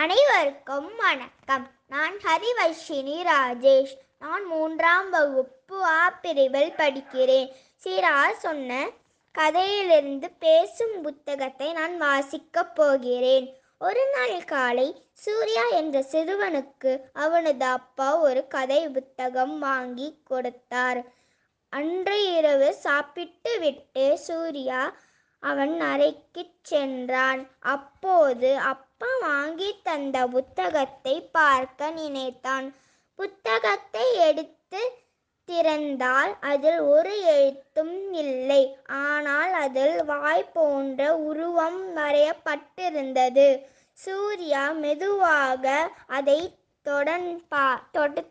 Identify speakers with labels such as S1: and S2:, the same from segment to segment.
S1: அனைவருக்கும் வணக்கம். நான் ஹரிவர்ஷினி ராஜேஷ் நான் மூன்றாம் வகுப்பு ஆ பிரிவில் படிக்கிறேன். சீரா சொன்ன கதையிலிருந்து பேசும் புத்தகத்தை நான் வாசிக்கப் போகிறேன். ஒரு நாள் காலை சூர்யா என்ற சிறுவனுக்கு அவனது அப்பா ஒரு கதை புத்தகம் வாங்கி கொடுத்தார். அன்று இரவு சாப்பிட்டு விட்டு சூர்யா அவன் அறைக்குச் சென்றான். அப்போது அப்பா வாங்கி தந்த புத்தகத்தை பார்க்க நினைத்தான். புத்தகத்தை எடுத்து திறந்தால் அதில் ஒரு எழுத்தும் இல்லை. ஆனால் அதில் வாய் போன்ற உருவம் வரையப்பட்டிருந்தது. சூர்யா மெதுவாக அதை தொடன் பா தொட்டு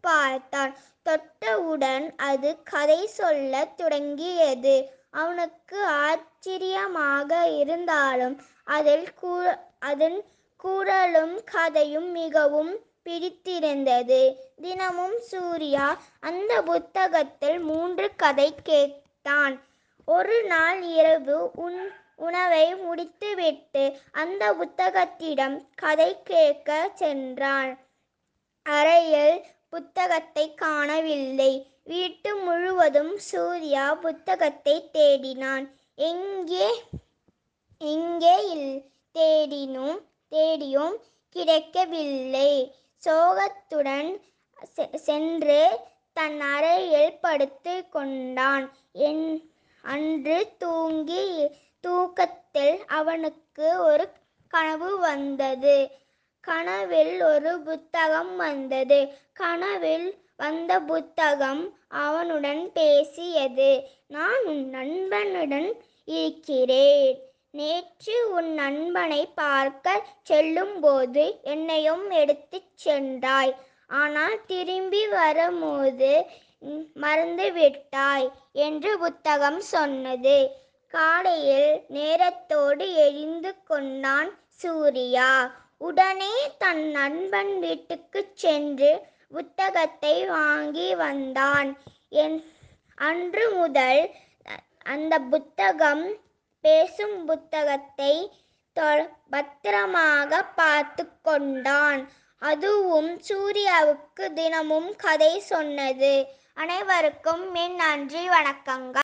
S1: பார்த்தான். தொட்டவுடன் அது கதை சொல்லத் தொடங்கியது. அவனுக்கு ஆச்சரியமாக இருந்தாலும் அதில் கூ அதன் குரலும் கதையும் மிகவும் பிடித்திருந்தது. தினமும் சூர்யா அந்த புத்தகத்தில் மூன்று கதை கேட்டான். ஒரு நாள் இரவு உன் உணவை முடித்துவிட்டு அந்த புத்தகத்திடம் கதை கேட்க சென்றான். அறையில் புத்தகத்தை காணவில்லை. வீட்டு முழுவதும் சூர்யா புத்தகத்தை தேடினான். எங்கே எங்கே இல் தேடினும் தேடியும் கிடைக்கவில்லை. சோகத்துடன் செ- சென்று தன் அறையில் படுத்து கொண்டான். என் அன்று தூங்கி தூக்கத்தில் அவனுக்கு ஒரு கனவு வந்தது. கனவில் ஒரு புத்தகம் வந்தது. கனவில் வந்த புத்தகம் அவனுடன் பேசியது. நான் உன் நண்பனுடன் இருக்கிறேன். நேற்று உன் நண்பனை பார்க்க செல்லும்போது என்னையும் எடுத்துச் சென்றாய். ஆனால் திரும்பி வரும்போது மறந்துவிட்டாய் என்று புத்தகம் சொன்னது. காலையில் நேரத்தோடு எழுந்து கொண்டான் சூர்யா. உடனே தன் நண்பன் வீட்டுக்கு சென்று புத்தகத்தை வாங்கி வந்தான். என் அன்று முதல் அந்த புத்தகம் பேசும் புத்தகத்தை தொ- பத்திரமாக பார்த்து கொண்டான். அதுவும் சூர்யாவுக்கு தினமும் கதை சொன்னது. அனைவருக்கும் என் நன்றி வணக்கங்கள்.